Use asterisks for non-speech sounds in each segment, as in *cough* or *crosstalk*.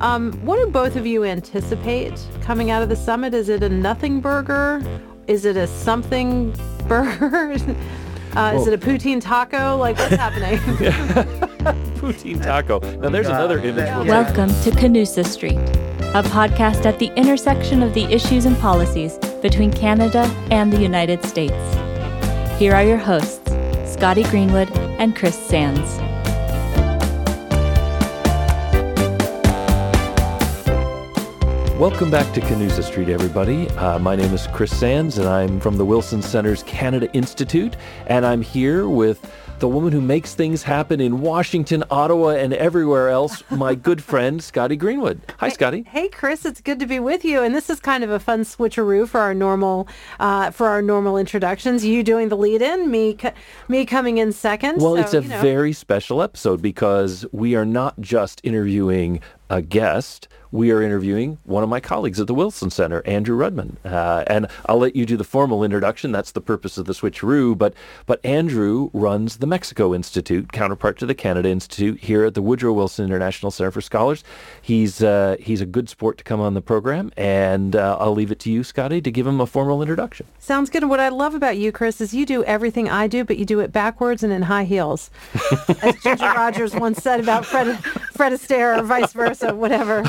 Um, what do both of you anticipate coming out of the summit? Is it a nothing burger? Is it a something *laughs* burger? Uh, is it a poutine taco? Like, what's *laughs* happening? *laughs* Poutine taco. Now there's another image. we'll- Welcome to Canusa Street, a podcast at the intersection of the issues and policies between Canada and the United States. Here are your hosts, Scotty Greenwood and Chris Sands. Welcome back to Canusa Street, everybody. Uh, my name is Chris Sands, and I'm from the Wilson Center's Canada Institute, and I'm here with the woman who makes things happen in Washington, Ottawa, and everywhere else, *laughs* my good friend Scotty Greenwood. Hi, Scotty. Hey, Chris, it's good to be with you. And this is kind of a fun switcheroo for our normal, uh, for our normal introductions. You doing the lead-in, me, co- me coming in second. Well, So, it's a you know. very special episode because we are not just interviewing a guest. We are interviewing one of my colleagues at the Wilson Center, Andrew Rudman. Uh, and I'll let you do the formal introduction. That's the purpose of the switcheroo. But, but Andrew runs the Mexico Institute, counterpart to the Canada Institute here at the Woodrow Wilson International Center for Scholars. He's, uh, he's a good sport to come on the program. And uh, I'll leave it to you, Scotty, to give him a formal introduction. Sounds good. And what I love about you, Chris, is you do everything I do, but you do it backwards and in high heels. *laughs* As Ginger Rogers once said about Fred, Fred Astaire or vice versa, whatever.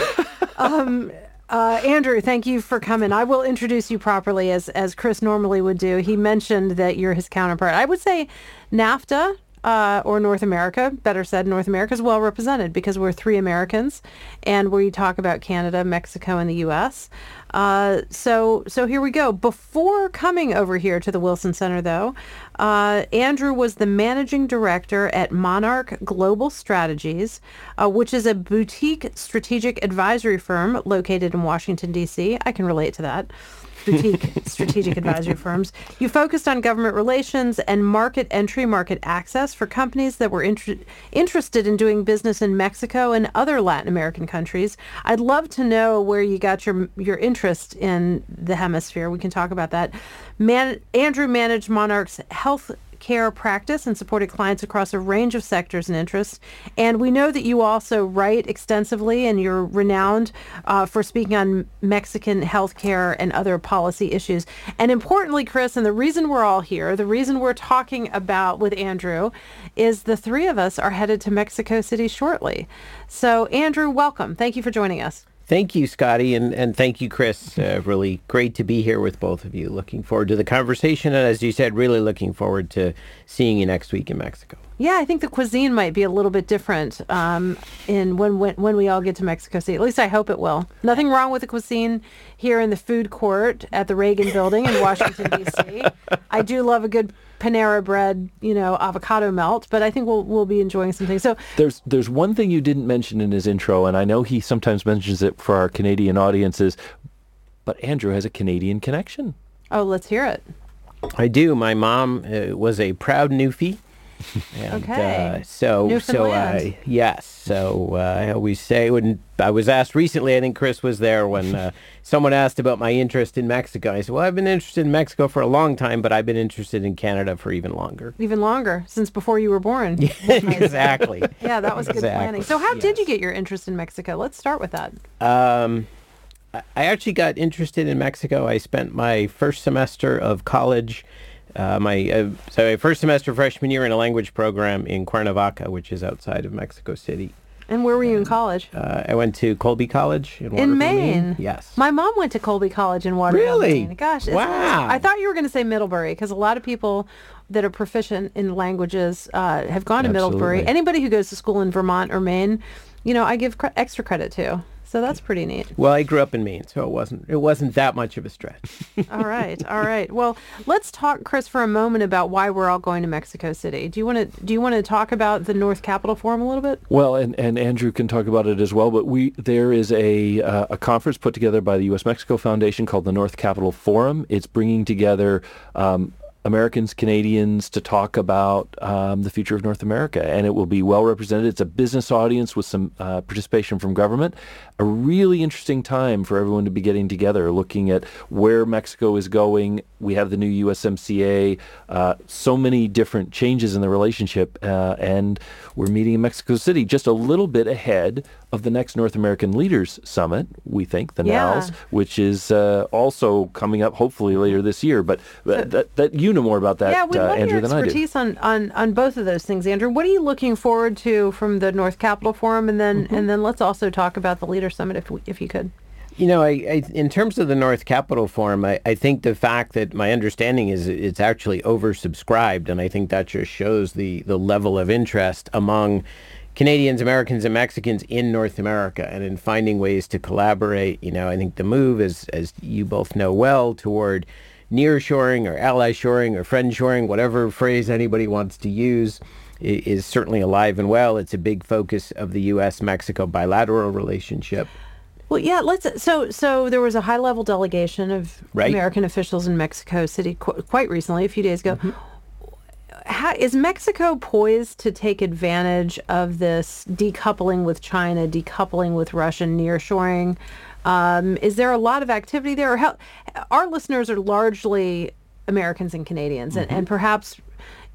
Um, uh, Andrew, thank you for coming. I will introduce you properly as, as Chris normally would do. He mentioned that you're his counterpart. I would say NAFTA uh, or North America, better said, North America is well represented because we're three Americans, and we talk about Canada, Mexico, and the U.S. Uh, so, so here we go. Before coming over here to the Wilson Center, though, uh, Andrew was the managing director at Monarch Global Strategies, uh, which is a boutique strategic advisory firm located in Washington D.C. I can relate to that boutique *laughs* strategic advisory firms. You focused on government relations and market entry, market access for companies that were inter- interested in doing business in Mexico and other Latin American countries. I'd love to know where you got your your interest in the hemisphere. We can talk about that. Man- Andrew managed Monarch's health care practice and supported clients across a range of sectors and interests. And we know that you also write extensively and you're renowned uh, for speaking on Mexican healthcare and other policy issues. And importantly, Chris, and the reason we're all here, the reason we're talking about with Andrew is the three of us are headed to Mexico City shortly. So Andrew, welcome. Thank you for joining us. Thank you, Scotty, and, and thank you, Chris. Uh, really great to be here with both of you. Looking forward to the conversation, and as you said, really looking forward to seeing you next week in Mexico. Yeah, I think the cuisine might be a little bit different um, in when, when when we all get to Mexico City. At least I hope it will. Nothing wrong with the cuisine here in the food court at the Reagan Building in Washington D.C. I do love a good Panera bread, you know, avocado melt, but I think we'll we'll be enjoying some things. So There's there's one thing you didn't mention in his intro, and I know he sometimes mentions it for our Canadian audiences, but Andrew has a Canadian connection. oh, let's hear it. I do. My mom uh, was a proud Newfie. And, Okay. Uh, so, so Newfoundland. uh, yes. So uh, I always say when I was asked recently, I think Chris was there when uh, someone asked about my interest in Mexico. I said, "Well, I've been interested in Mexico for a long time, but I've been interested in Canada for even longer." Even longer since before you were born. *laughs* exactly. *laughs* Yeah, that was good Exactly. planning. So how did you get your interest in Mexico? Let's start with that. Um, I actually got interested in Mexico. I spent my first semester of college, uh, my uh, so my first semester freshman year in a language program in Cuernavaca, which is outside of Mexico City. And where were you in college? Uh, I went to Colby College in, In Maine. Yes. My mom went to Colby College in Waterville. Really? Maine. Gosh. Wow. I thought you were going to say Middlebury because a lot of people that are proficient in languages uh, have gone to Middlebury. Absolutely. Anybody who goes to school in Vermont or Maine, you know, I give cre- extra credit to. So that's pretty neat. well, I grew up in Maine, so it wasn't it wasn't that much of a stretch. *laughs* All right, all right. Well, let's talk, Chris, for a moment about why we're all going to Mexico City. Do you want to do you want to talk about the North Capital Forum a little bit? Well, and, and Andrew can talk about it as well. But we there is a uh, a conference put together by the U.S. Mexico Foundation called the North Capital Forum. It's bringing together um, Americans, Canadians to talk about um, the future of North America, and it will be well represented. It's a business audience with some uh, participation from government. A really interesting time for everyone to be getting together, looking at where Mexico is going. We have the new USMCA, uh, so many different changes in the relationship, uh, and we're meeting in Mexico City just a little bit ahead of the next North American Leaders Summit, we think, the Yeah. NALS, which is uh, also coming up hopefully later this year. But that, that, that you know more about that, yeah, we uh, love Andrew, your than I do. expertise on, on, on both of those things, Andrew. What are you looking forward to from the North Capital Forum, and then Mm-hmm. and then let's also talk about the Leader Summit, if we- if you could. You know, I, I in terms of the North Capital Forum, I, I think the fact that my understanding is it's actually oversubscribed, and I think that just shows the, the level of interest among Canadians, Americans, and Mexicans in North America, and in finding ways to collaborate. You know, I think the move, as as you both know well, toward nearshoring or ally shoring or friend shoring, whatever phrase anybody wants to use, is certainly alive and well. It's a big focus of the U.S.-Mexico bilateral relationship. Well, yeah, let's. So, so there was a high-level delegation of Right. American officials in Mexico City qu- quite recently, a few days ago. Mm-hmm. How, is Mexico poised to take advantage of this decoupling with China, decoupling with Russian nearshoring? Um, is there a lot of activity there? How, our listeners are largely Americans and Canadians, and, Mm-hmm. and perhaps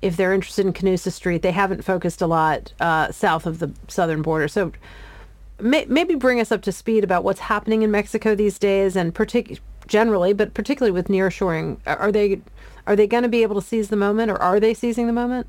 if they're interested in Canusa Street, they haven't focused a lot uh, south of the southern border. So may, maybe bring us up to speed about what's happening in Mexico these days, and partic- generally, but particularly with nearshoring. Are they are they going to be able to seize the moment, or are they seizing the moment?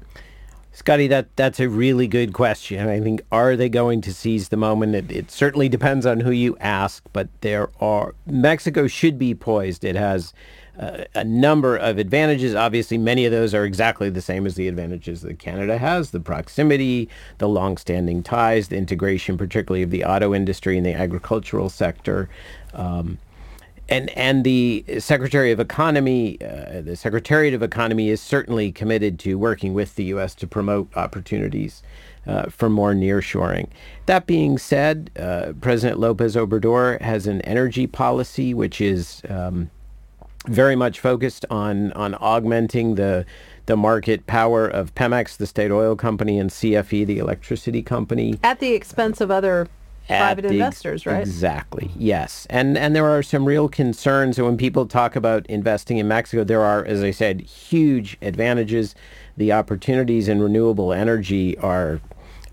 Scotty, that that's a really good question. I think are they going to seize the moment? It, it certainly depends on who you ask, but there are Mexico should be poised. It has uh, a number of advantages. Obviously, many of those are exactly the same as the advantages that Canada has: the proximity, the long-standing ties, the integration, particularly of the auto industry and the agricultural sector. Um, and and the Secretary of Economy, uh, the Secretariat of Economy is certainly committed to working with the U.S. to promote opportunities uh, for more nearshoring. That being said, uh, President Lopez Obrador has an energy policy which is um, very much focused on on augmenting the the market power of Pemex, the state oil company, and CFE, the electricity company At the expense of other private investors, right? Exactly. Yes, and and there are some real concerns. And when people talk about investing in Mexico, there are, as I said, huge advantages. The opportunities in renewable energy are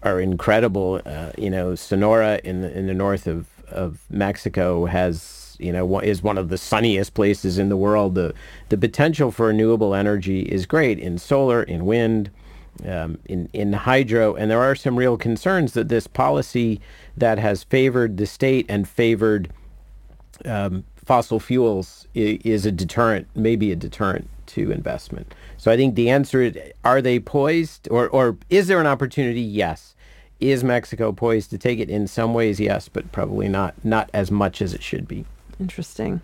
are incredible. Uh, you know, Sonora in the in the north of of Mexico has you know is one of the sunniest places in the world. The the potential for renewable energy is great in solar, in wind um, in, in hydro, and there are some real concerns that this policy that has favored the state and favored um, fossil fuels i- is a deterrent, maybe a deterrent to investment. So I think the answer is, are they poised, or, or is there an opportunity? Yes. Is Mexico poised to take it in some ways? Yes, but probably not, not as much as it should be. Interesting.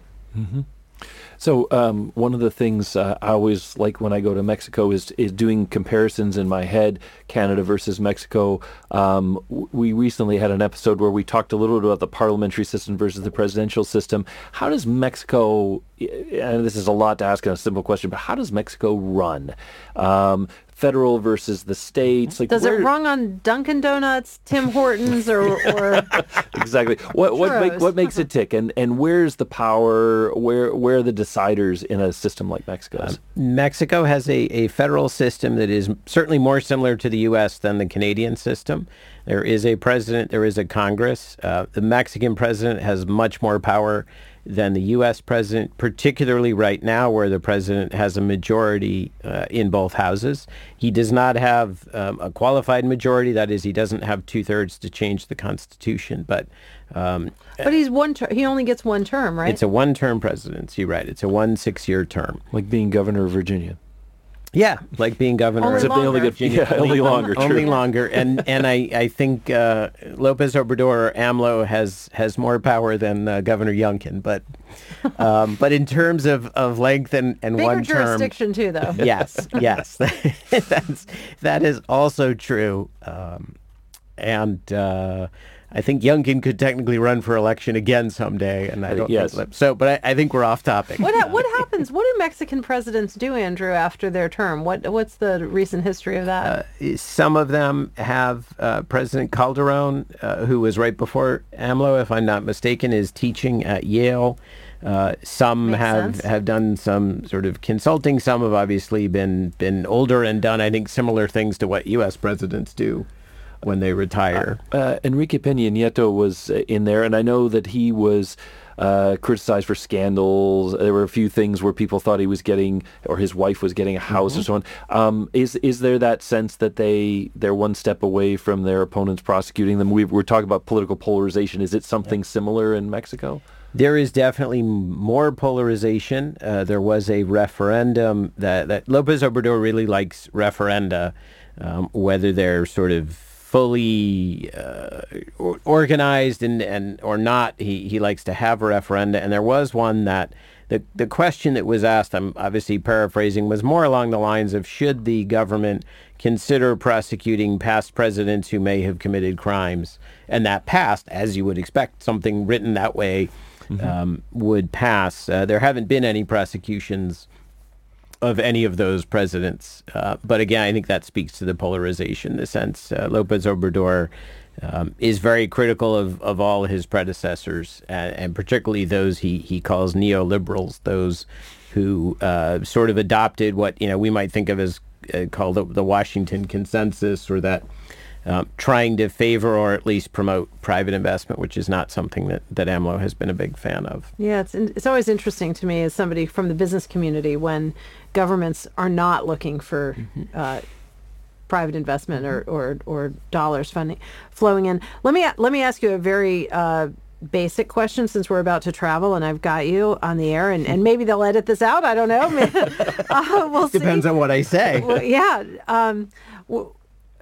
So um, one of the things uh, I always like when I go to Mexico is is doing comparisons in my head, Canada versus Mexico. Um, we recently had an episode where we talked a little bit about the parliamentary system versus the presidential system. How does Mexico? And this is a lot to ask in a simple question, but how does Mexico run? Um, federal versus the states. Like Does where- it run on Dunkin' Donuts, Tim Hortons, or, or *laughs* exactly what what make, what makes it tick and and where's the power where where are the deciders in a system like Mexico's Mexico has a, a federal system that is certainly more similar to the U.S. than the Canadian system. There is a president, there is a Congress. Uh, the Mexican president has much more power than the U.S. president, particularly right now where the president has a majority uh, in both houses. He does not have um, a qualified majority. That is, he doesn't have two-thirds to change the Constitution. But um, but he's one. Ter- he only gets one term, right? it's a one-term presidency, right? It's a one six-year term. like being governor of Virginia Yeah, like being governor. Only of Except they only longer. get yeah only longer only longer, and *laughs* and I I think uh, Lopez Obrador or AMLO has has more power than uh, Governor Youngkin, but *laughs* um, but in terms of, of length and, and Bigger one term, jurisdiction too, though. *laughs* yes, yes, that's that is also true. Um, and uh, I think Youngkin could technically run for election again someday. And I don't yes. think, so. But I, I think we're off topic. What ha- what happens? What do Mexican presidents do, Andrew, after their term? What what's the recent history of that? Uh, some of them have uh, President Calderon, uh, who was right before AMLO, if I'm not mistaken, is teaching at Yale. Uh, some Makes have, sense. have done some sort of consulting. Some have obviously been been older and done, I think, similar things to what U.S. presidents do when they retire. Uh, Enrique Peña Nieto was uh, in there, and I know that he was uh, criticized for scandals. There were a few things where people thought he was getting, or his wife was getting a house or so on. Um, is is there that sense that they they're one step away from their opponents prosecuting them? We, we're talking about political polarization. Is it something similar in Mexico? There is definitely more polarization. Uh, there was a referendum that, that Lopez Obrador really likes referenda, um, whether they're sort of fully uh, or- organized and, and or not. He, he likes to have a referenda. And there was one that the, the question that was asked, I'm obviously paraphrasing, was more along the lines of should the government consider prosecuting past presidents who may have committed crimes? And that passed, as you would expect, something written that way um, would pass. Uh, there haven't been any prosecutions of any of those presidents. Uh, but again, I think that speaks to the polarization, the sense uh, Lopez Obrador um, is very critical of, of all his predecessors, and, and particularly those he, he calls neoliberals, those who uh, sort of adopted what you know we might think of as uh, called the, the Washington Consensus, or that um, trying to favor or at least promote private investment, which is not something that, that AMLO has been a big fan of. Yeah, it's it's always interesting to me as somebody from the business community when governments are not looking for uh, private investment or, or or dollars funding flowing in. Let me let me ask you a very uh, basic question since we're about to travel and I've got you on the air and, and maybe they'll edit this out. I don't know. *laughs* uh, we'll see. Depends on what I say. Well, yeah. Um, w-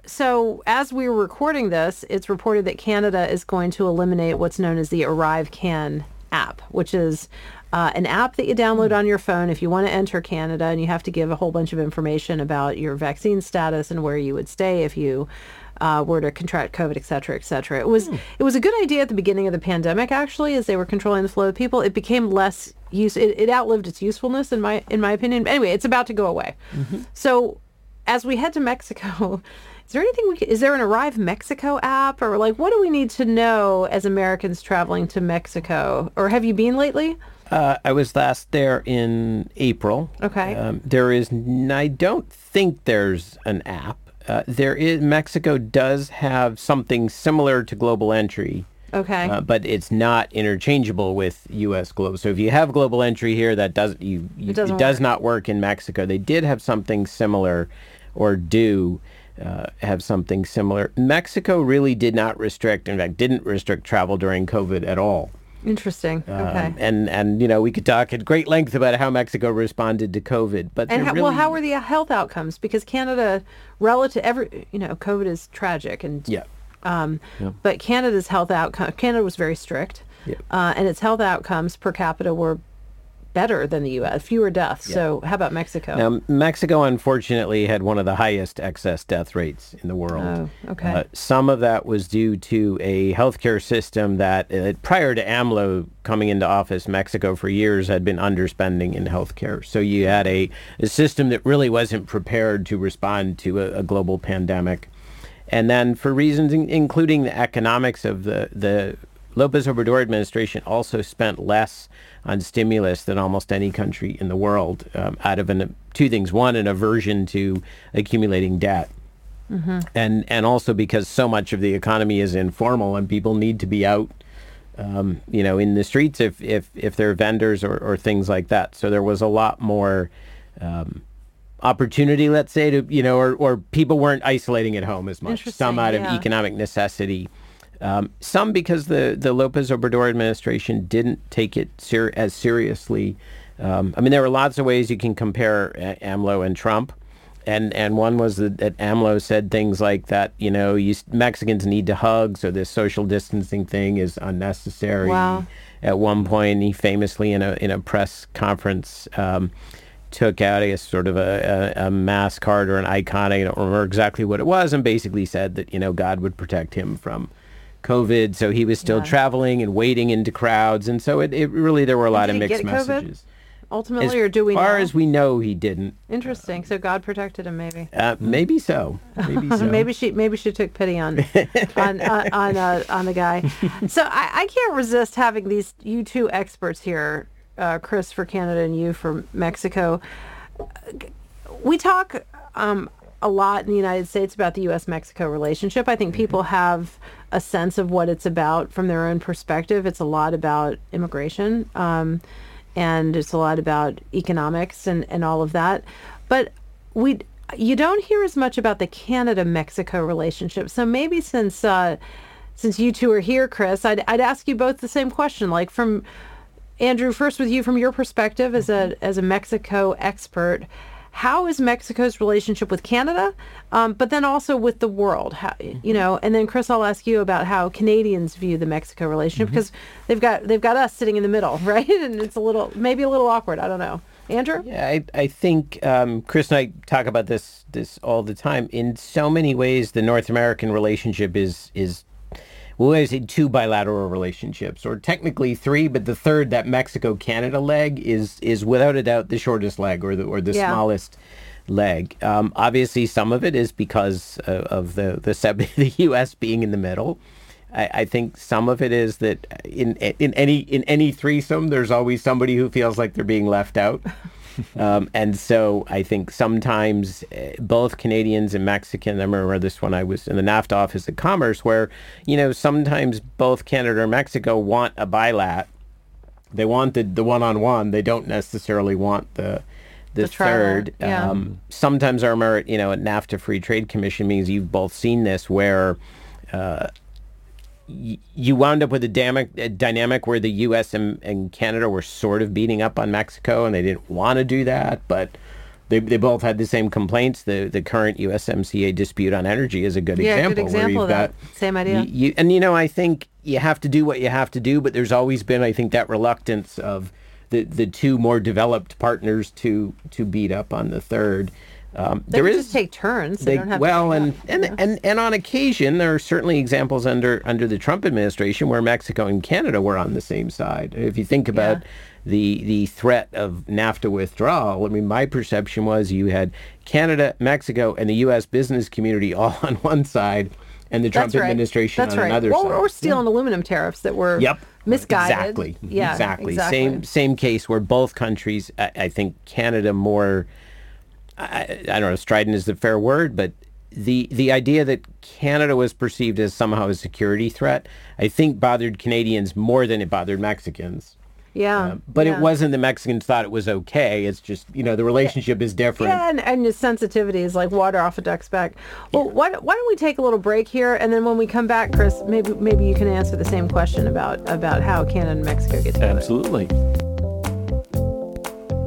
so as we're recording this, it's reported that Canada is going to eliminate what's known as the ArriveCAN app, which is uh, an app that you download on your phone if you want to enter Canada, and you have to give a whole bunch of information about your vaccine status and where you would stay if you uh, were to contract COVID, et cetera, et cetera. It was it was a good idea at the beginning of the pandemic, actually, as they were controlling the flow of people. It became less use. It, it outlived its usefulness, in my in my opinion. Anyway, it's about to go away. So as we head to Mexico, *laughs* is there anything we is there an Arrive Mexico app or like what do we need to know as Americans traveling to Mexico? Or have you been lately? Uh, I was last there in April. Okay. Um, there is, n- I don't think there's an app. Uh, there is, Mexico does have something similar to Global Entry. Okay. Uh, but it's not interchangeable with U.S. Global. So if you have Global Entry here, that doesn't you, you doesn't it does work. not work in Mexico. They did have something similar, or do uh, have something similar. Mexico really did not restrict. In fact, didn't restrict travel during COVID at all. Interesting. okay. Um, and and you know we could talk at great length about how Mexico responded to COVID, but and how, really, well, how were the health outcomes? Because Canada, relative, every you know, COVID is tragic, and yeah Um, yeah. But Canada's health outcome, Canada was very strict, Yep. uh, and its health outcomes per capita were better than the U.S. Fewer deaths. So how about Mexico? Now, Mexico unfortunately had one of the highest excess death rates in the world. Oh, okay. Uh, some of that was due to a healthcare system that, uh, prior to AMLO coming into office, Mexico for years had been underspending in healthcare. So you had a, a system that really wasn't prepared to respond to a, a global pandemic. And then for reasons in, including the economics of the, the Lopez Obrador administration also spent less on stimulus than almost any country in the world um, out of an, two things. One, an aversion to accumulating debt. And, and also because so much of the economy is informal and people need to be out um, you know, in the streets if, if, if they're vendors or, or things like that. So there was a lot more um, opportunity, let's say, to, you know, or, or people weren't isolating at home as much. Some out yeah. of economic necessity. Um, some because the, the Lopez Obrador administration didn't take it ser- as seriously. Um, I mean, there were lots of ways you can compare A- AMLO and Trump. And, and one was that, that AMLO said things like that, you know, you, Mexicans need to hug, so this social distancing thing is unnecessary. Wow. At one point, he famously in a in a press conference um, took out a sort of a, a, a mass card or an icon. I don't remember exactly what it was, and basically said that you know God would protect him from COVID. So he was still Yeah. traveling and wading into crowds, and so it, it really there were a lot of mixed messages. Ultimately, As or do we As far know? as we know, he didn't. Interesting. So God protected him, maybe. Uh, maybe so. Maybe *laughs* so. Maybe she maybe she took pity on *laughs* on on on, uh, on the guy. So I, I can't resist having these you two experts here, uh, Chris for Canada and you for Mexico. We talk um, a lot in the United States about the U.S. Mexico relationship. I think people have a sense of what it's about from their own perspective. It's a lot about immigration. Um, and it's a lot about economics and, and all of that. But we you don't hear as much about the Canada Mexico relationship. So maybe since uh, since you two are here, Chris, I'd I'd ask you both the same question. Like from Andrew, first with you from your perspective as a as a Mexico expert, how is Mexico's relationship with Canada, um, but then also with the world? How, you know, and then Chris, I'll ask you about how Canadians view the Mexico relationship because they've got they've got us sitting in the middle, *laughs* right? And it's a little maybe a little awkward. I don't know, Andrew. Yeah, I, I think um, Chris and I talk about this this all the time. In so many ways, the North American relationship is is well, I say two bilateral relationships, or technically three, but the third, that Mexico Canada leg, is is without a doubt the shortest leg or the or the Yeah. smallest leg. Um, obviously, some of it is because uh, of the the, sub- *laughs* the U.S. being in the middle. I, I think some of it is that in in any in any threesome, there's always somebody who feels like they're being left out. *laughs* Um, and so I think sometimes uh, both Canadians and Mexicans, I remember this when I was in the NAFTA office of commerce, where, you know, sometimes both Canada or Mexico want a bilat. They want the, the one-on-one. They don't necessarily want the the, The third. yeah. Um, sometimes I remember, you know, at NAFTA Free Trade Commission means you've both seen this where uh, you wound up with a, dynamic, a dynamic where the U.S. And, and Canada were sort of beating up on Mexico, and they didn't want to do that, but they, they both had the same complaints. The the current USMCA dispute on energy is a good Yeah, example. good where example that. got- Same idea. you, and you know, I think you have to do what you have to do, but there's always been, I think, that reluctance of the, the two more developed partners to to beat up on the third. Um, They there can is just take turns. They, they, don't have well, to and, up, and, you know? and and on occasion there are certainly examples under under the Trump administration where Mexico and Canada were on the same side. If you think about the the threat of NAFTA withdrawal, I mean, my perception was you had Canada, Mexico, and the U.S. business community all *laughs* on one side, and the Trump That's right. administration That's on right. another or, side. or steel and aluminum tariffs that were Yep. misguided. Exactly. Yeah, exactly. exactly. Same same case where both countries, I, I think Canada more. I, I don't know. Strident is the fair word, but the the idea that Canada was perceived as somehow a security threat, I think bothered Canadians more than it bothered Mexicans. Yeah. Uh, but yeah. it wasn't the Mexicans thought it was okay. It's just you know the relationship is different. Yeah, and, and the sensitivity is like water off a duck's back. Well, why, why don't we take a little break here, and then when we come back, Chris, maybe maybe you can answer the same question about about how Canada and Mexico get together. Absolutely.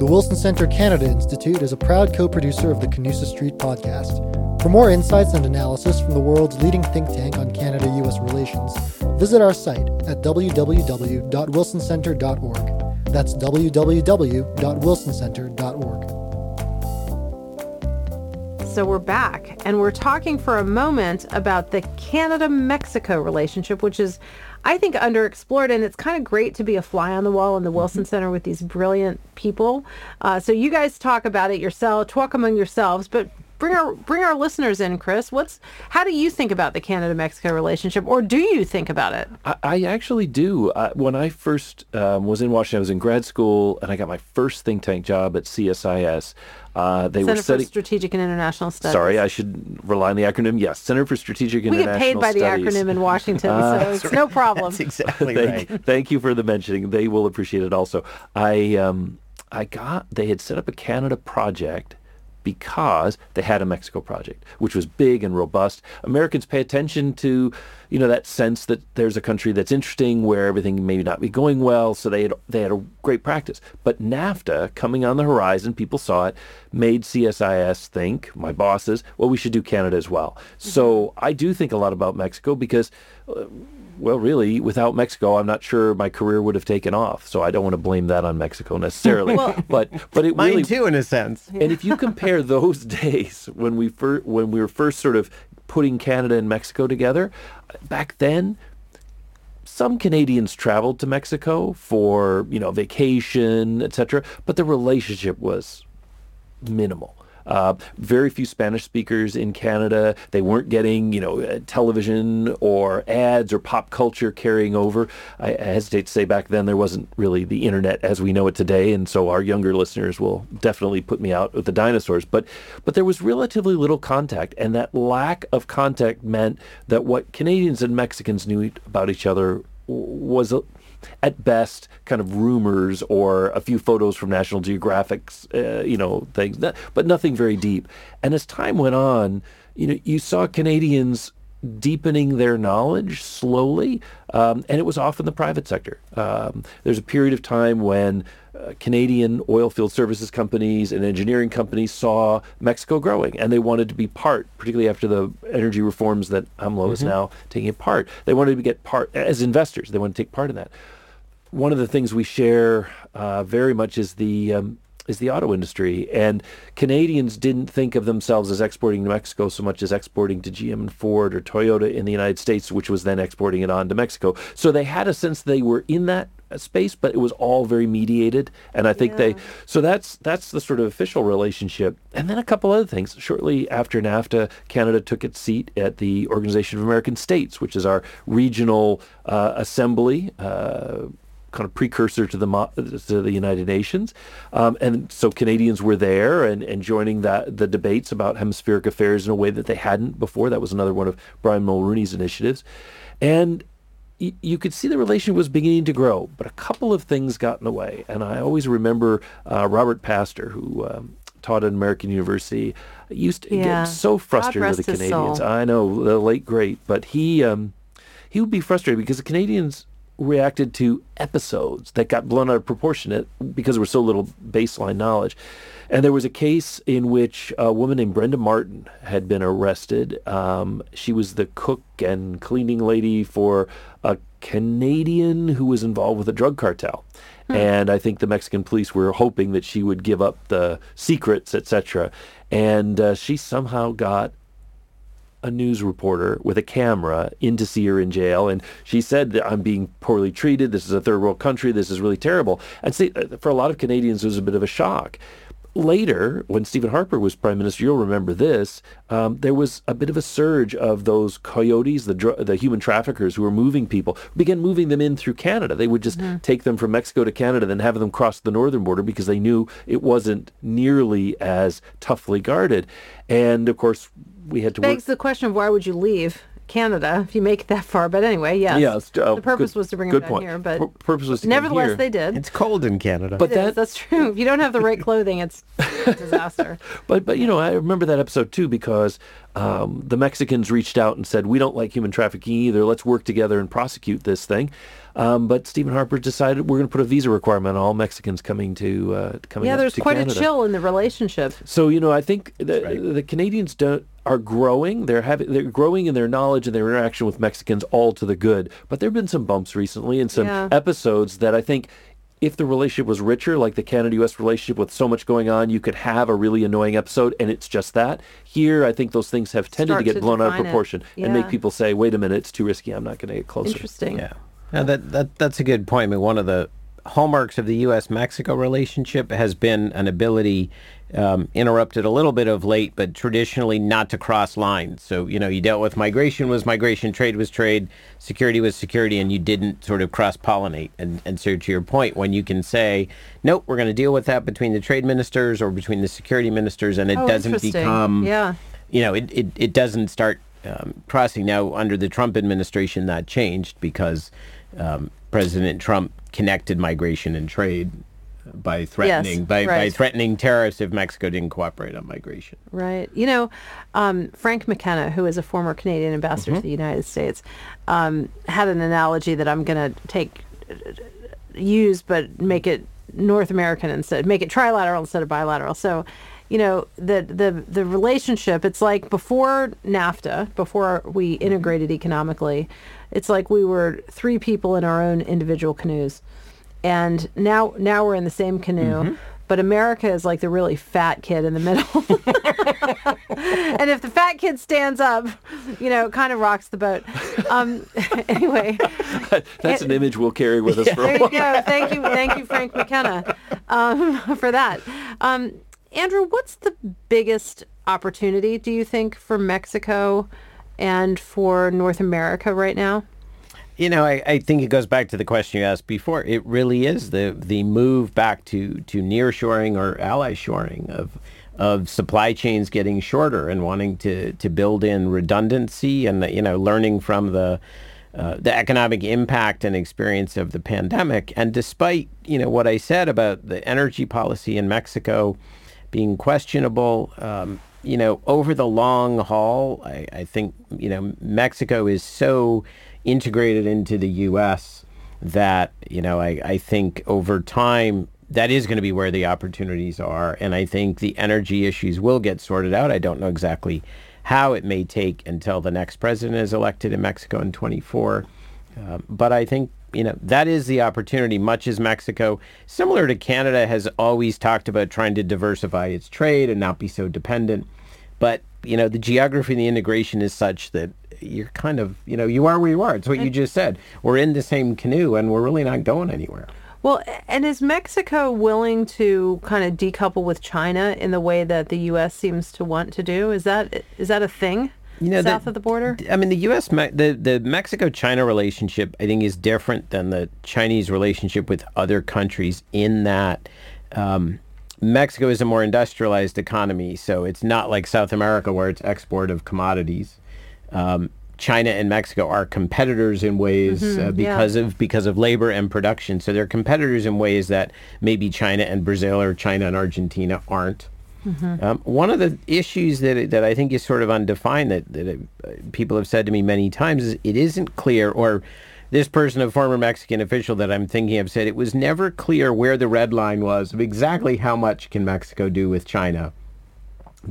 The Wilson Center Canada Institute is a proud co producer of the Canusa Street podcast. For more insights and analysis from the world's leading think tank on Canada US relations, visit our site at www.wilsoncenter.org. That's www.wilsoncenter.org. So we're back, and we're talking for a moment about the Canada-Mexico relationship, which is, I think, underexplored, and it's kind of great to be a fly on the wall in the Wilson Center with these brilliant people. Uh, so you guys talk about it yourself, talk among yourselves, but bring our bring our listeners in, Chris. What's how do you think about the Canada-Mexico relationship, or do you think about it? I, I actually do. Uh, when I first um, was in Washington, I was in grad school, and I got my first think tank job at CSIS. Uh, they Center were for studying. Strategic and International Studies. Sorry, I should rely on the acronym. Yes, Center for Strategic and we get paid by the acronym in Washington, Ah, *laughs* so it's no *laughs* problem. That's exactly thank, right. thank you for the mentioning. They will appreciate it also. I um, I got they had set up a Canada project because they had a Mexico project, which was big and robust. Americans pay attention to, you know, that sense that there's a country that's interesting where everything may not be going well. So they had they had a great practice. But NAFTA coming on the horizon, people saw it, made CSIS think, my bosses, well, we should do Canada as well. So I do think a lot about Mexico because. Uh, well, really, without Mexico, I'm not sure my career would have taken off. So I don't want to blame that on Mexico necessarily. *laughs* *laughs* but but it Mine really too, in a sense. and if you compare *laughs* those days when we fir- when we were first sort of putting Canada and Mexico together, back then some Canadians traveled to Mexico for, you know, vacation, etc., but the relationship was minimal. Uh, very few Spanish speakers in Canada. They weren't getting, you know, uh, television or ads or pop culture carrying over. I, I hesitate to say back then there wasn't really the internet as we know it today, and so our younger listeners will definitely put me out with the dinosaurs. But, but there was relatively little contact, and that lack of contact meant that what Canadians and Mexicans knew about each other was a, at best kind of rumors or a few photos from National Geographic's, uh, you know, things, but nothing very deep. And as time went on, you know, you saw Canadians deepening their knowledge slowly, um, and it was often the private sector. Um, there's a period of time when uh, Canadian oil field services companies and engineering companies saw Mexico growing, and they wanted to be part, particularly after the energy reforms that AMLO is now taking part. They wanted to get part as investors. They wanted to take part in that. One of the things we share uh, very much is the um, is the auto industry, and Canadians didn't think of themselves as exporting to Mexico so much as exporting to GM and Ford or Toyota in the United States, which was then exporting it on to Mexico. So they had a sense they were in that space, but it was all very mediated. And I think they, so that's that's the sort of official relationship. And then a couple other things. Shortly after NAFTA, Canada took its seat at the Organization of American States, which is our regional uh, assembly. Uh, kind of precursor to the to the United Nations, um, and so Canadians were there and, and joining that the debates about hemispheric affairs in a way that they hadn't before. That was another one of Brian Mulroney's initiatives, and y- you could see the relation was beginning to grow, but a couple of things got in the way. And I always remember uh, Robert Pastor, who um, taught at American University, used to Yeah. get so frustrated with the Canadians. soul. I know the late great, but he um, he would be frustrated because the Canadians reacted to episodes that got blown out of proportion because there was so little baseline knowledge. And there was a case in which a woman named Brenda Martin had been arrested. Um, she was the cook and cleaning lady for a Canadian who was involved with a drug cartel. And I think the Mexican police were hoping that she would give up the secrets, etc. And uh, she somehow got a news reporter with a camera in to see her in jail, and she said that I'm being poorly treated. This is a third world country. This is really terrible. And see, uh, for a lot of Canadians, it was a bit of a shock. Later, when Stephen Harper was prime minister, you'll remember this. Um, there was a bit of a surge of those coyotes, the dr- the human traffickers who were moving people, began moving them in through Canada. They would just take them from Mexico to Canada, then have them cross the northern border because they knew it wasn't nearly as toughly guarded. And of course, we had to work. The question of why would you leave Canada if you make it that far? But anyway, yes. Yeah, uh, the purpose good- was to bring good them down point. here, but Pur- purpose was to get 'em nevertheless, here. they did. It's cold in Canada. But It is, that- that's true. If you don't have the right *laughs* clothing, it's a disaster. But but you know I remember that episode too because um, the Mexicans reached out and said we don't like human trafficking either. Let's work together and prosecute this thing. Um, but Stephen Harper decided we're going to put a visa requirement on all Mexicans coming to uh, coming. yeah, there's to quite Canada. a chill in the relationship. So you know, I think the, right. the Canadians don't are growing. They're having they're growing in their knowledge and their interaction with Mexicans, all to the good. But there have been some bumps recently and some Yeah. episodes that I think. If the relationship was richer, like the Canada-U.S. relationship with so much going on, you could have a really annoying episode, and it's just that. Here, I think those things have tended Start to get to blown out of define it. proportion and make people say, "Wait a minute, it's too risky. I'm not going to get closer." Interesting. Yeah, Now that that that's a good point. I mean, one of the hallmarks of the U.S.-Mexico relationship has been an ability, um, interrupted a little bit of late, but traditionally not to cross lines. So you know, you dealt with migration was migration, trade was trade, security was security, and you didn't sort of cross-pollinate. And and so to your point, when you can say, nope, we're going to deal with that between the trade ministers or between the security ministers, and it Oh, doesn't become Yeah. you know, it, it, it doesn't start um, crossing. Now, under the Trump administration, that changed because um, President Trump connected migration and trade by threatening by, by right. threatening tariffs if Mexico didn't cooperate on migration. Right. You know, um, Frank McKenna, who is a former Canadian ambassador to the United States, um, had an analogy that I'm going to take, use, but make it North American instead, make it trilateral instead of bilateral. So you know, the the the relationship. It's like before NAFTA, before we integrated economically, it's like we were three people in our own individual canoes, and now now we're in the same canoe. But America is like the really fat kid in the middle. *laughs* and if the fat kid stands up, you know, it kind of rocks the boat. Um, *laughs* anyway, *laughs* That's an image we'll carry with us for a there while. you go. Thank you, thank you, Frank McKenna, um, for that. Um, Andrew, what's the biggest opportunity do you think for Mexico and for North America right now? You know, I, I think it goes back to the question you asked before. It really is the the move back to to nearshoring or ally shoring of of supply chains getting shorter and wanting to to build in redundancy and you know learning from the uh, the economic impact and experience of the pandemic. And despite you know what I said about the energy policy in Mexico being questionable, um, you know, over the long haul, I, I think you know Mexico is so integrated into the U.S. that you know I, I think over time that is going to be where the opportunities are, and I think the energy issues will get sorted out. I don't know exactly how it may take until the next president is elected in Mexico in 24. Um, but I think you know that is the opportunity. Much as Mexico, similar to Canada, has always talked about trying to diversify its trade and not be so dependent. But you know the geography and the integration is such that you're kind of you know you are where you are. It's what you just said. We're in the same canoe and we're really not going anywhere. Well, and is Mexico willing to kind of decouple with China in the way that the U.S. seems to want to do? Is that is that a thing You know, south that- of the border? I mean, the U.S. The the Mexico-China relationship, I think, is different than the Chinese relationship with other countries in that um, Mexico is a more industrialized economy, so it's not like South America where it's export of commodities. Um, China and Mexico are competitors in ways uh, because of because of labor and production. So they're competitors in ways that maybe China and Brazil or China and Argentina aren't. Um, one of the issues that that I think is sort of undefined that that uh, people have said to me many times is it isn't clear, or this person, a former Mexican official that I'm thinking of, said it was never clear where the red line was of exactly how much can Mexico do with China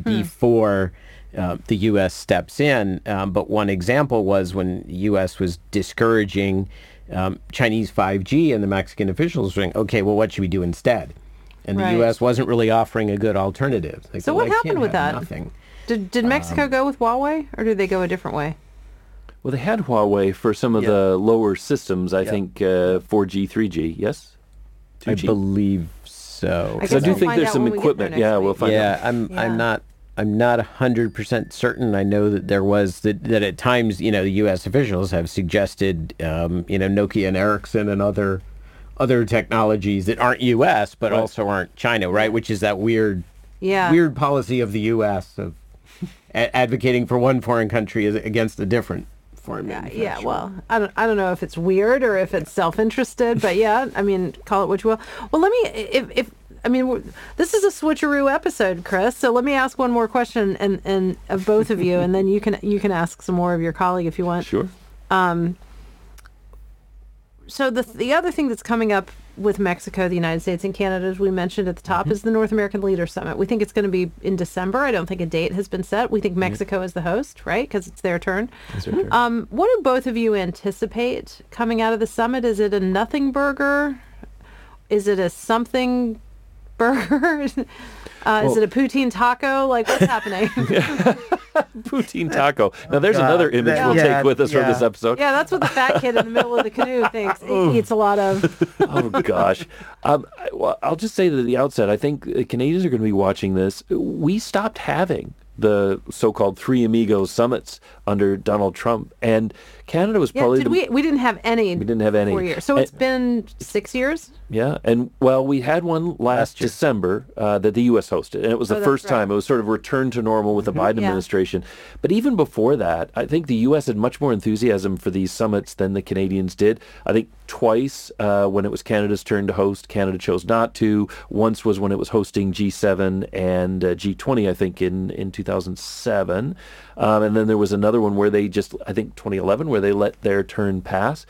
before uh, the U.S. steps in. Um, but one example was when the U.S. was discouraging um, Chinese 5G, and the Mexican officials were saying, "Okay, well, what should we do instead?" And Right. the U.S. wasn't really offering a good alternative. Like, So well, what I happened with that? Nothing. Did did Mexico Um, go with Huawei, or did they go a different way? Well, they had Huawei for some of Yeah. the lower systems. I Yeah. think uh, 4G, 3G. Yes. I 2G? believe so. I So I do we'll think find there's some when we get there equipment. Yeah, week. we'll find yeah, out. I'm Yeah. I'm not I'm not hundred percent certain. I know that there was that, that at times you know the U.S. officials have suggested um, you know Nokia and Ericsson and other other technologies that aren't U.S. but Right. also aren't China, right? Which is that weird Yeah. weird policy of the U.S. of a- advocating for one foreign country against a different foreign Yeah, yeah, well, I don't, I don't know if it's weird or if it's self-interested, but yeah, I mean, call it what you will. Well, let me, if, if I mean, this is a switcheroo episode, Chris. So let me ask one more question, and and of both of you, and then you can you can ask some more of your colleague if you want. Sure. So the the other thing that's coming up with Mexico, the United States, and Canada, as we mentioned at the top, Mm-hmm. is the North American Leader Summit. We think it's going to be in December. I don't think a date has been set. We think Mexico is the host, right? Because it's their turn. Um, what do both of you anticipate coming out of the summit? Is it a nothing burger? Is it a something burger? Uh, is it a poutine taco? Like what's *laughs* happening? *laughs* Poutine *laughs* taco. Now, there's another image that- we'll yeah, take with us from this episode. yeah, that's what the fat kid in the middle of the canoe thinks. He eats a lot of. oh gosh. Um, I, well, I'll just say that at the outset, I think uh, Canadians are going to be watching this. We stopped having the so-called Three Amigos summits under Donald Trump, and Canada was Yeah, probably did the, we? We didn't have any. We didn't have any. Four years. So And- it's been six years. Yeah, and well, we had one last year. December uh, that the U.S. hosted, and it was Oh, the first right. Mm-hmm. time it was sort of returned to normal with the Biden Yeah. administration. But even before that, I think the U.S. had much more enthusiasm for these summits than the Canadians did. I think twice uh, when it was Canada's turn to host, Canada chose not to. Once was when it was hosting G7 and uh, G20, I think in in 2007. Um, and then there was another one where they just, I think 2011, where they let their turn pass.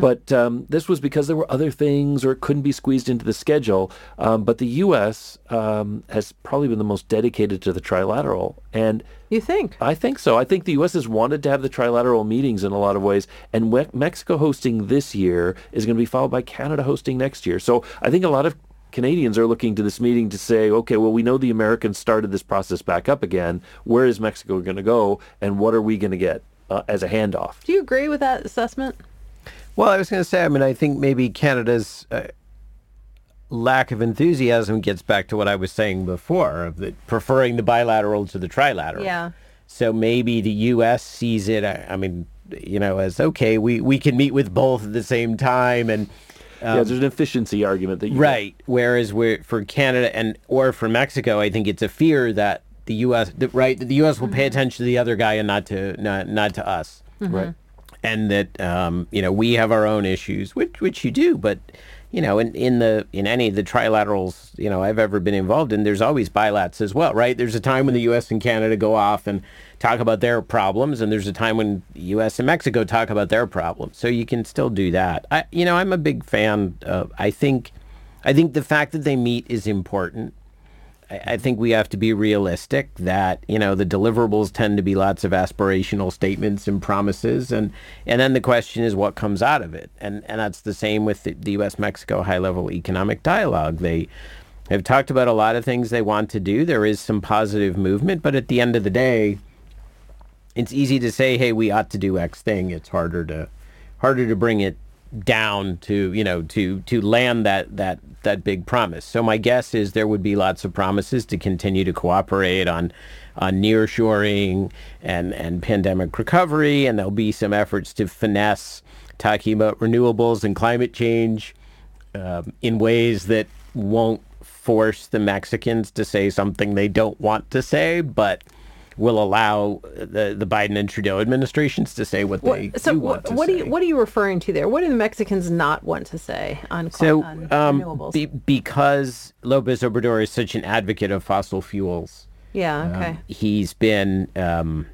But um, this was because there were other things or it couldn't be squeezed into the schedule. Um, but the U.S. Um, has probably been the most dedicated to the trilateral. And You think? I think so. I think the U.S. has wanted to have the trilateral meetings in a lot of ways, and Mexico hosting this year is going to be followed by Canada hosting next year. So I think a lot of Canadians are looking to this meeting to say, okay, well, we know the Americans started this process back up again. Where is Mexico going to go, and what are we going to get uh, as a handoff? Do you agree with that assessment? Well, I was going to say, I mean, I think maybe Canada's uh, lack of enthusiasm gets back to what I was saying before of the preferring the bilateral to the trilateral. Yeah. So maybe the U.S. sees it. I, I mean, you know, as okay, we we can meet with both at the same time, and yeah, um, there's an efficiency argument that you right. Whereas we're, for Canada and or for Mexico, I think it's a fear that the U.S. that- right that the U.S. will pay mm-hmm. attention to the other guy and not to not not to us mm-hmm. right. and that um, you know we have our own issues, which which you do, but you know in, in the in any of the trilaterals you know I've ever been involved in, there's always bilats as well, right? There's a time when the U.S. and Canada go off and talk about their problems, and there's a time when U.S. and Mexico talk about their problems. So you can still do that. I you know I'm a big fan. Of, I think I think the fact that they meet is important. I I think we have to be realistic that you know the deliverables tend to be lots of aspirational statements and promises, and and then the question is what comes out of it, and and that's the same with the, the U.S. Mexico high level economic dialogue. They have talked about a lot of things they want to do. There is some positive movement, but at the end of the day, it's easy to say, hey, we ought to do X thing. It's harder to harder to bring it down to you know to to land that that that big promise. So my guess is there would be lots of promises to continue to cooperate on on nearshoring and and pandemic recovery, and there'll be some efforts to finesse talking about renewables and climate change um, in ways that won't force the Mexicans to say something they don't want to say, but will allow the the Biden and Trudeau administrations to say what they What, so do what, want to what are you what are you referring to there? What do the Mexicans not want to say on, So, on um, renewables? be, because Lopez Obrador is such an advocate of fossil fuels, yeah, okay. um, he's been, um,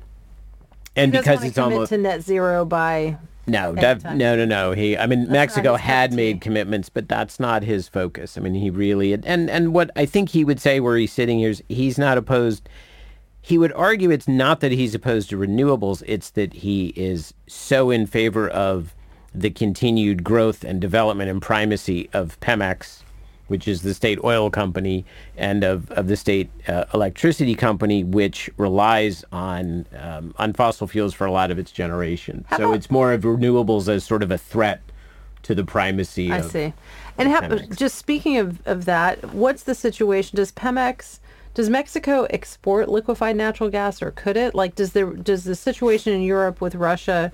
and because it's almost to net zero by no, dev, no, no, no. He, I mean, Mexico had made commitments, but that's not his focus. I mean, he really, and and what I think he would say where he's sitting here is he's not opposed. He would argue it's not that he's opposed to renewables; it's that he is so in favor of the continued growth and development and primacy of Pemex, which is the state oil company, and of, of the state uh, electricity company, which relies on um, on fossil fuels for a lot of its generation. so about- it's more of renewables as sort of a threat to the primacy. I of, see. And how, just speaking of, of that, what's the situation? Does Pemex, does Mexico export liquefied natural gas, or could it? Like, does the does the situation in Europe with Russia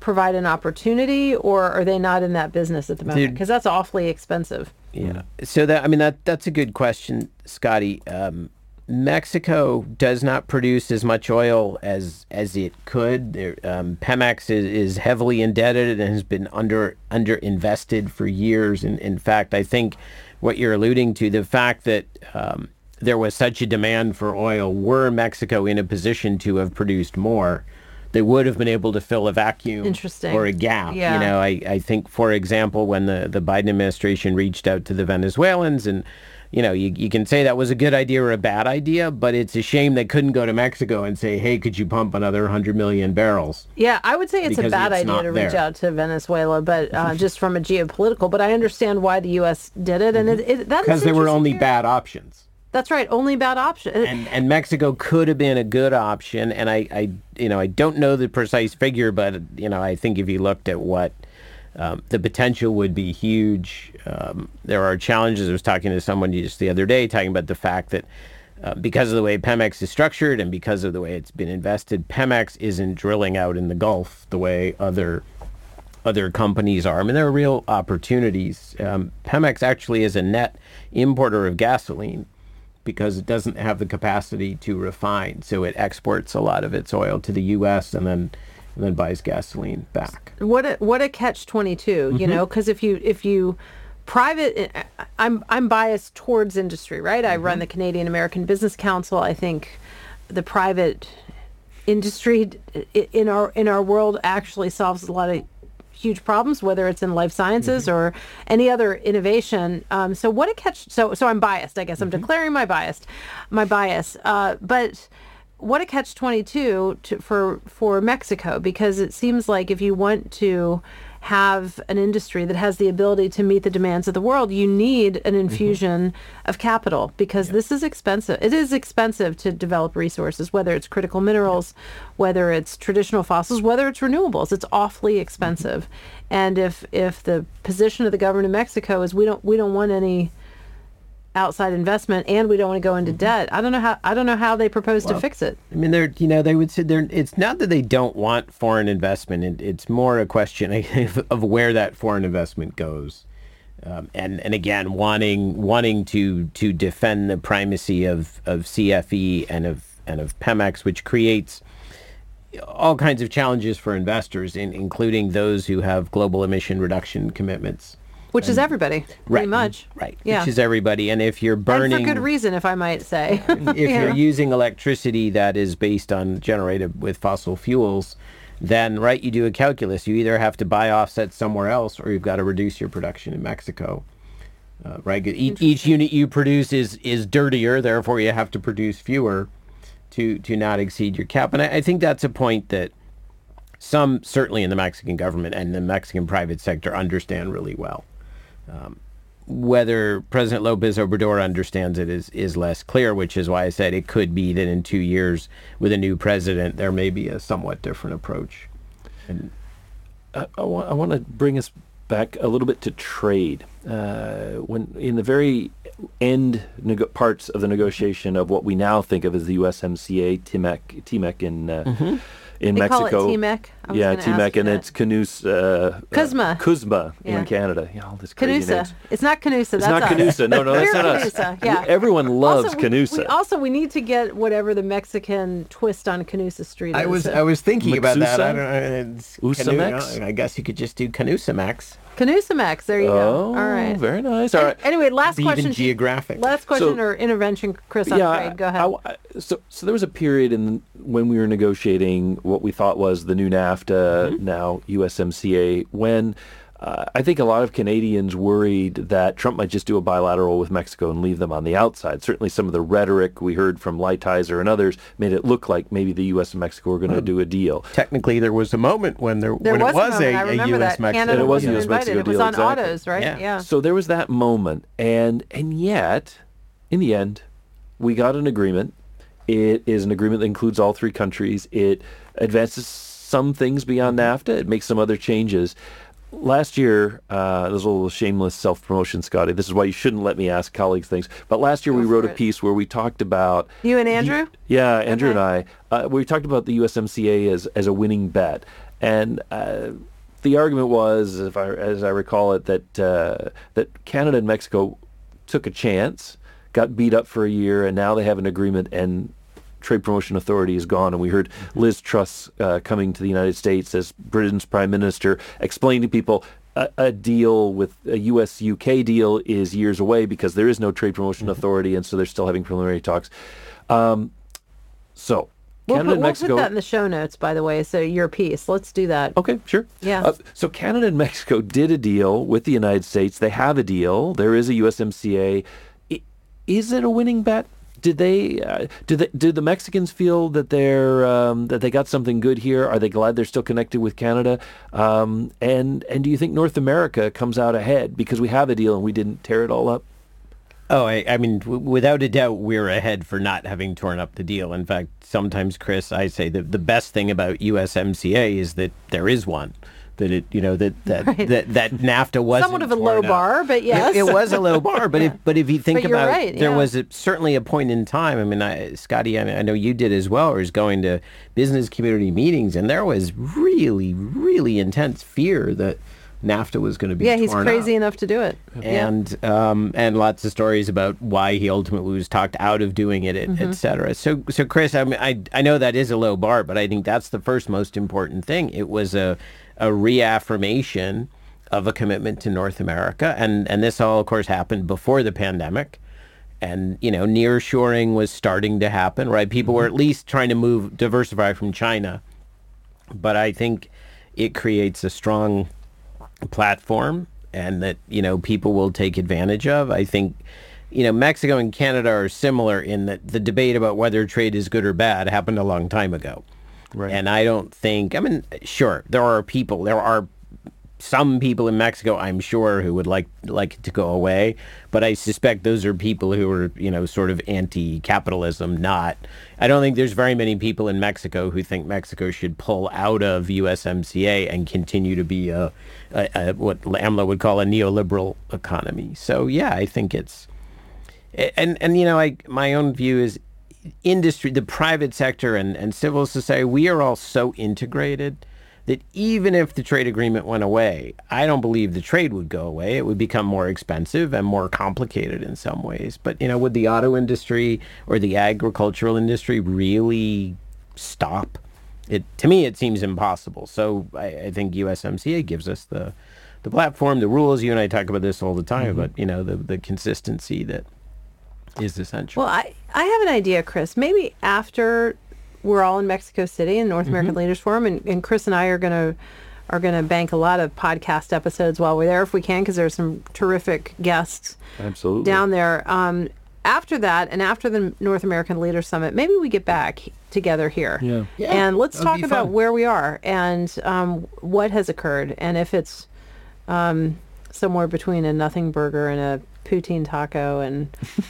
provide an opportunity, or are they not in that business at the moment? Because that's awfully expensive. Yeah. So that I mean that that's a good question, Scotty. Um, Mexico does not produce as much oil as as it could. There, um, Pemex is, is heavily indebted and has been under under invested for years. And in fact, I think what you're alluding to, the fact that um, there was such a demand for oil, were Mexico in a position to have produced more, they would have been able to fill a vacuum Interesting. or a gap. Yeah. You know, I, I think, for example, when the, the Biden administration reached out to the Venezuelans, and, you know, you, you can say that was a good idea or a bad idea, but it's a shame they couldn't go to Mexico and say, hey, could you pump another 100 million barrels? Yeah, I would say it's a bad it's idea to reach there. out to Venezuela, but uh, *laughs* just from a geopolitical. But I understand why the U.S. did it, and it, it that's Because there were only here. bad options. That's right, only bad option. and and Mexico could have been a good option. And I, I you know I don't know the precise figure, but you know I think if you looked at what um, the potential would be huge. Um, there are challenges. I was talking to someone just the other day talking about the fact that. Uh, because of the way Pemex is structured and because of the way it's been invested, Pemex isn't drilling out in the Gulf the way other other companies are. I mean, there are real opportunities. Um, Pemex actually is a net importer of gasoline because it doesn't have the capacity to refine. So it exports a lot of its oil to the U.S. and then and then buys gasoline back. what a what a catch 22 Mm-hmm. you know because if you if you private i'm i'm biased towards industry right i Mm-hmm. run the canadian american business council i think the private industry in our in our world actually solves a lot of huge problems, whether it's in life sciences or any other innovation. Um, so what a catch! So so I'm biased. I guess I'm declaring my bias, my bias. Uh, but what a catch 22 for for Mexico because it seems like if you want to have an industry that has the ability to meet the demands of the world, you need an mm-hmm. infusion of capital because this is expensive. It is expensive to develop resources, whether it's critical minerals, whether it's traditional fossils, whether it's renewables. It's awfully mm-hmm. expensive. And if if the position of the government of Mexico is we don't we don't want any outside investment and we don't want to go into debt, I don't know how I don't know how they propose to fix it. I mean, they're you know they would say they're. It's not that they don't want foreign investment. It, it's more a question of, *laughs* of where that foreign investment goes, um, and and again wanting wanting to to defend the primacy of of CFE and of and of Pemex, which creates all kinds of challenges for investors, in, including those who have global emission reduction commitments. Which is everybody, pretty much. right? Yeah. Which is everybody, and if you're burning and for good reason, if I might say. if *laughs* Yeah. you're using electricity that is based on generated with fossil fuels, then right, you do a calculus. You either have to buy offsets somewhere else, or you've got to reduce your production in Mexico. Uh, right, each, each unit you produce is is dirtier, therefore you have to produce fewer to to not exceed your cap. And I, I think that's a point that some certainly in the Mexican government and the Mexican private sector understand really well. Um, whether President Lopez Obrador understands it is is less clear, which is why I said it could be that in two years, with a new president, there may be a somewhat different approach. And I, I, want, I want to bring us back a little bit to trade. Uh, when in the very end nego- parts of the negotiation of what we now think of as the USMCA, TMEC, TMEC in uh, in They call it Mexico. TMEC? I was Yeah, gonna ask TMEC, you and that. it's Canoes, uh, CUSMA. Uh, CUSMA Yeah. in Canada. Yeah, all this crazy Canusa. names. It's not Canusa. It's that's not us. Canusa. No, no, that's not us. Canusa, Yeah. Everyone loves also, Canusa. We, also, we need to get whatever the Mexican twist on Canusa Street is. I was I was thinking about that. I Mxusa? don't know. It's Usamex? Canu- I guess you could just do Canusamex. Canusa Max, There you oh, go. All right. very nice. All right. Anyway, last Be question. even geographic. Last question So- or intervention, Chris. Yeah. trade. Go ahead. I- I- so, so there was a period in when we were negotiating what we thought was the new NAFTA, Mm-hmm. now USMCA, when uh, I think a lot of Canadians worried that Trump might just do a bilateral with Mexico and leave them on the outside. Certainly, some of the rhetoric we heard from Lighthizer and others made it look like maybe the U.S. and Mexico were going to do a deal. Technically, there was a moment when there, there when was, it was a, moment. I a, remember a U.S. Mexico, Canada It was a US invited. Mexico It was deal, on exactly. autos, right? Yeah. yeah. So there was that moment, and and yet, in the end, we got an agreement. It is an agreement that includes all three countries. It advances some things beyond NAFTA. It makes some other changes. Last year, uh, there's a little shameless self-promotion, Scotty. This is why you shouldn't let me ask colleagues things. But last year we wrote for a piece where we talked about You and Andrew? yeah, Andrew Okay. and I, uh, we talked about the USMCA as, as a winning bet. And uh, the argument was, if I, as I recall it, that, uh, that Canada and Mexico took a chance, got beat up for a year, and now they have an agreement and Trade Promotion Authority is gone. And we heard Liz Truss uh, coming to the United States as Britain's Prime Minister, explain to people a, a deal with a U.S.-UK deal is years away because there is no Trade Promotion Authority, and so they're still having preliminary talks. Um, so, We'll, Canada put, and we'll Mexico. put that in the show notes, by the way. So your piece. Let's do that. Okay, sure. Yeah. Uh, so Canada and Mexico did a deal with the United States. They have a deal. There is a USMCA. I- Is it a winning bet? Did they? Uh, they, Did the Mexicans feel that they're um, that they got something good here? Are they glad they're still connected with Canada? Um, and and do you think North America comes out ahead because we have a deal and we didn't tear it all up? Oh, I, I mean, w- without a doubt, we're ahead for not having torn up the deal. In fact, sometimes, Chris, I say that the best thing about USMCA is that there is one. That it, you know, that that *laughs* Right. that, that NAFTA was Somewhat of a low bar, but yes. It, it was a low bar, but if *laughs* but if you think about, right, there yeah. was a, certainly a point in time. I mean, I, Scotty, I, I know you did as well. Was going to business community meetings, and there was really, really intense fear that NAFTA was going to be. yeah, he's crazy enough to do it. Yeah. and um, and lots of stories about why he ultimately was talked out of doing it, et, Mm-hmm. et cetera. So, so Chris, I mean, I I know that is a low bar, but I think that's the first most important thing. It was a a reaffirmation of a commitment to North America, and and this all, of course, happened before the pandemic. and you know nearshoring was starting to happen right people were at least trying to move diversify from china but i think it creates a strong platform and that you know people will take advantage of i think you know mexico and canada are similar in that the debate about whether trade is good or bad happened a long time ago Right. and i don't think i mean sure there are people there are some people in Mexico, I'm sure, who would like like to go away, but I suspect those are people who are, you know, sort of anti-capitalism. Not, I don't think there's very many people in Mexico who think Mexico should pull out of USMCA and continue to be a, a, a what AMLO would call a neoliberal economy. So yeah, I think it's, and and you know, I my own view is industry, the private sector and, and civil society, we are all so integrated that even if the trade agreement went away, I don't believe the trade would go away. It would become more expensive and more complicated in some ways. But, you know, would the auto industry or the agricultural industry really stop? It to me it seems impossible. So I, I think USMCA gives us the the platform, the rules. You and I talk about this all the time, Mm-hmm. but you know, the, the consistency that is essential. Well, I, I have an idea, Chris. Maybe after we're all in Mexico City and North American Leaders Forum, and, and Chris and I are gonna are gonna bank a lot of podcast episodes while we're there if we can, because there's some terrific guests Absolutely. down there. Um, after that, and after the North American Leaders Summit, maybe we get back together here. Yeah. Yeah, and let's that would talk about fun. where we are and um, what has occurred, and if it's um, somewhere between a nothing burger and a poutine taco and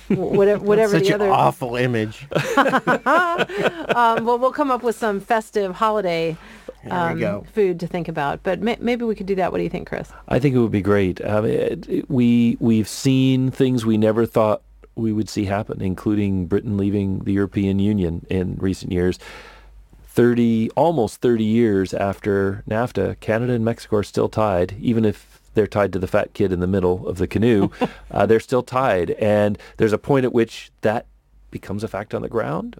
whatever, *laughs* whatever Such the an other. awful image. *laughs* um, well, we'll come up with some festive holiday um, food to think about. But may- maybe we could do that. What do you think, Chris? I think it would be great. Um, it, it- we we've seen things we never thought we would see happen, including Britain leaving the European Union in recent years. Thirty, almost thirty years after NAFTA, Canada and Mexico are still tied, even if they're tied to the fat kid in the middle of the canoe. *laughs* uh, they're still tied, and there's a point at which that becomes a fact on the ground,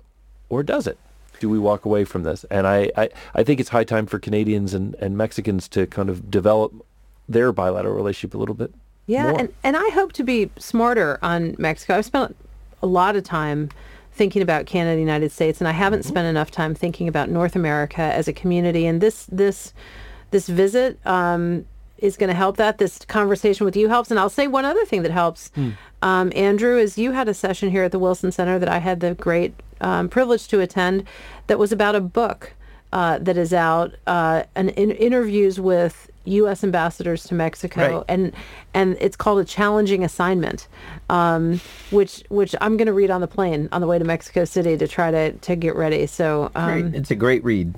or does it? Do we walk away from this? And I, I, I think it's high time for Canadians and, and Mexicans to kind of develop their bilateral relationship a little bit. Yeah, more. and, and I hope to be smarter on Mexico. I've spent a lot of time thinking about Canada, the United States, and I haven't Mm-hmm. spent enough time thinking about North America as a community. And this this this visit um, is going to help that. This conversation with you helps. And I'll say one other thing that helps, Hmm. um, Andrew, is you had a session here at the Wilson Center that I had the great um, privilege to attend that was about a book uh, that is out uh, and in, interviews with U.S. ambassadors to Mexico, Right. and and it's called a challenging assignment, um, which which I'm going to read on the plane on the way to Mexico City to try to to get ready. So um, It's a great read.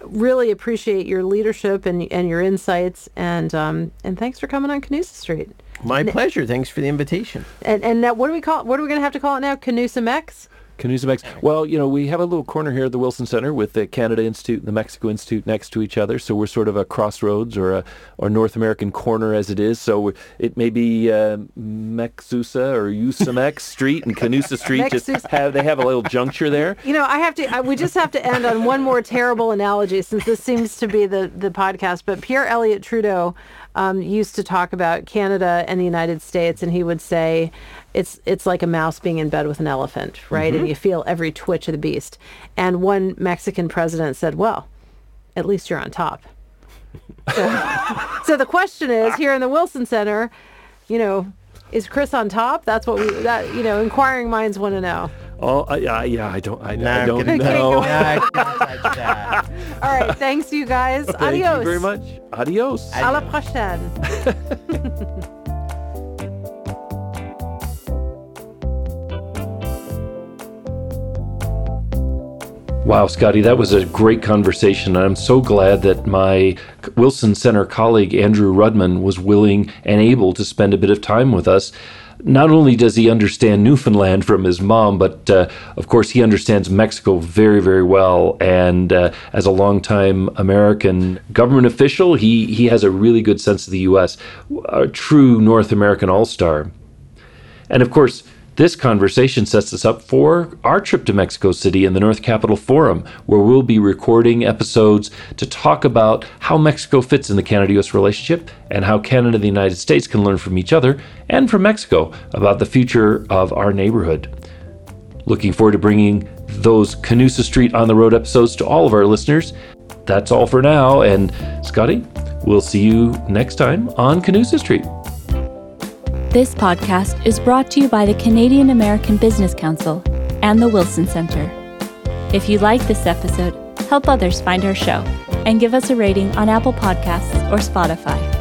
Really appreciate your leadership and and your insights, and um, and thanks for coming on Canusa Street. My pleasure. Thanks for the invitation. And and now what do we call what are we going to have to call it now? Canusa Mex. Canusamex. Well, you know, we have a little corner here at the Wilson Center with the Canada Institute and the Mexico Institute next to each other. So we're sort of a crossroads or a or North American corner as it is. So it may be uh, Mexusa or Usamex *laughs* Street and Canusa Street. Just have they have a little juncture there. *laughs* You know, I have to. I, we just have to end on one more terrible analogy, since this seems to be the the podcast. But Pierre Elliott Trudeau um, used to talk about Canada and the United States, and he would say, "It's it's like a mouse being in bed with an elephant, right? And mm-hmm. you feel every twitch of the beast." And one Mexican president said, "Well, at least you're on top." So, *laughs* so the question is here in the Wilson Center, you know. Is Chris on top? That's what we that you know. Inquiring minds want to know. Oh, uh, I, I, yeah, I don't, I, Nah, I don't gonna- know. Okay, No, I can't that. All right. Thanks, you guys. Thank Adios. *laughs* Thank you very much. Adios. À la prochaine. *laughs* Wow, Scotty, that was a great conversation. I'm so glad that my Wilson Center colleague, Andrew Rudman, was willing and able to spend a bit of time with us. Not only does he understand Newfoundland from his mom, but uh, of course, he understands Mexico very, very well. And uh, as a longtime American government official, he, he has a really good sense of the U.S., a true North American all star. And of course, This conversation sets us up for our trip to Mexico City and the North Capital Forum, where we'll be recording episodes to talk about how Mexico fits in the Canada US relationship and how Canada and the United States can learn from each other and from Mexico about the future of our neighborhood. Looking forward to bringing those Canusa Street on the Road episodes to all of our listeners. That's all for now. And Scotty, we'll see you next time on Canusa Street. This podcast is brought to you by the Canadian American Business Council and the Wilson Center. If you like this episode, help others find our show and give us a rating on Apple Podcasts or Spotify.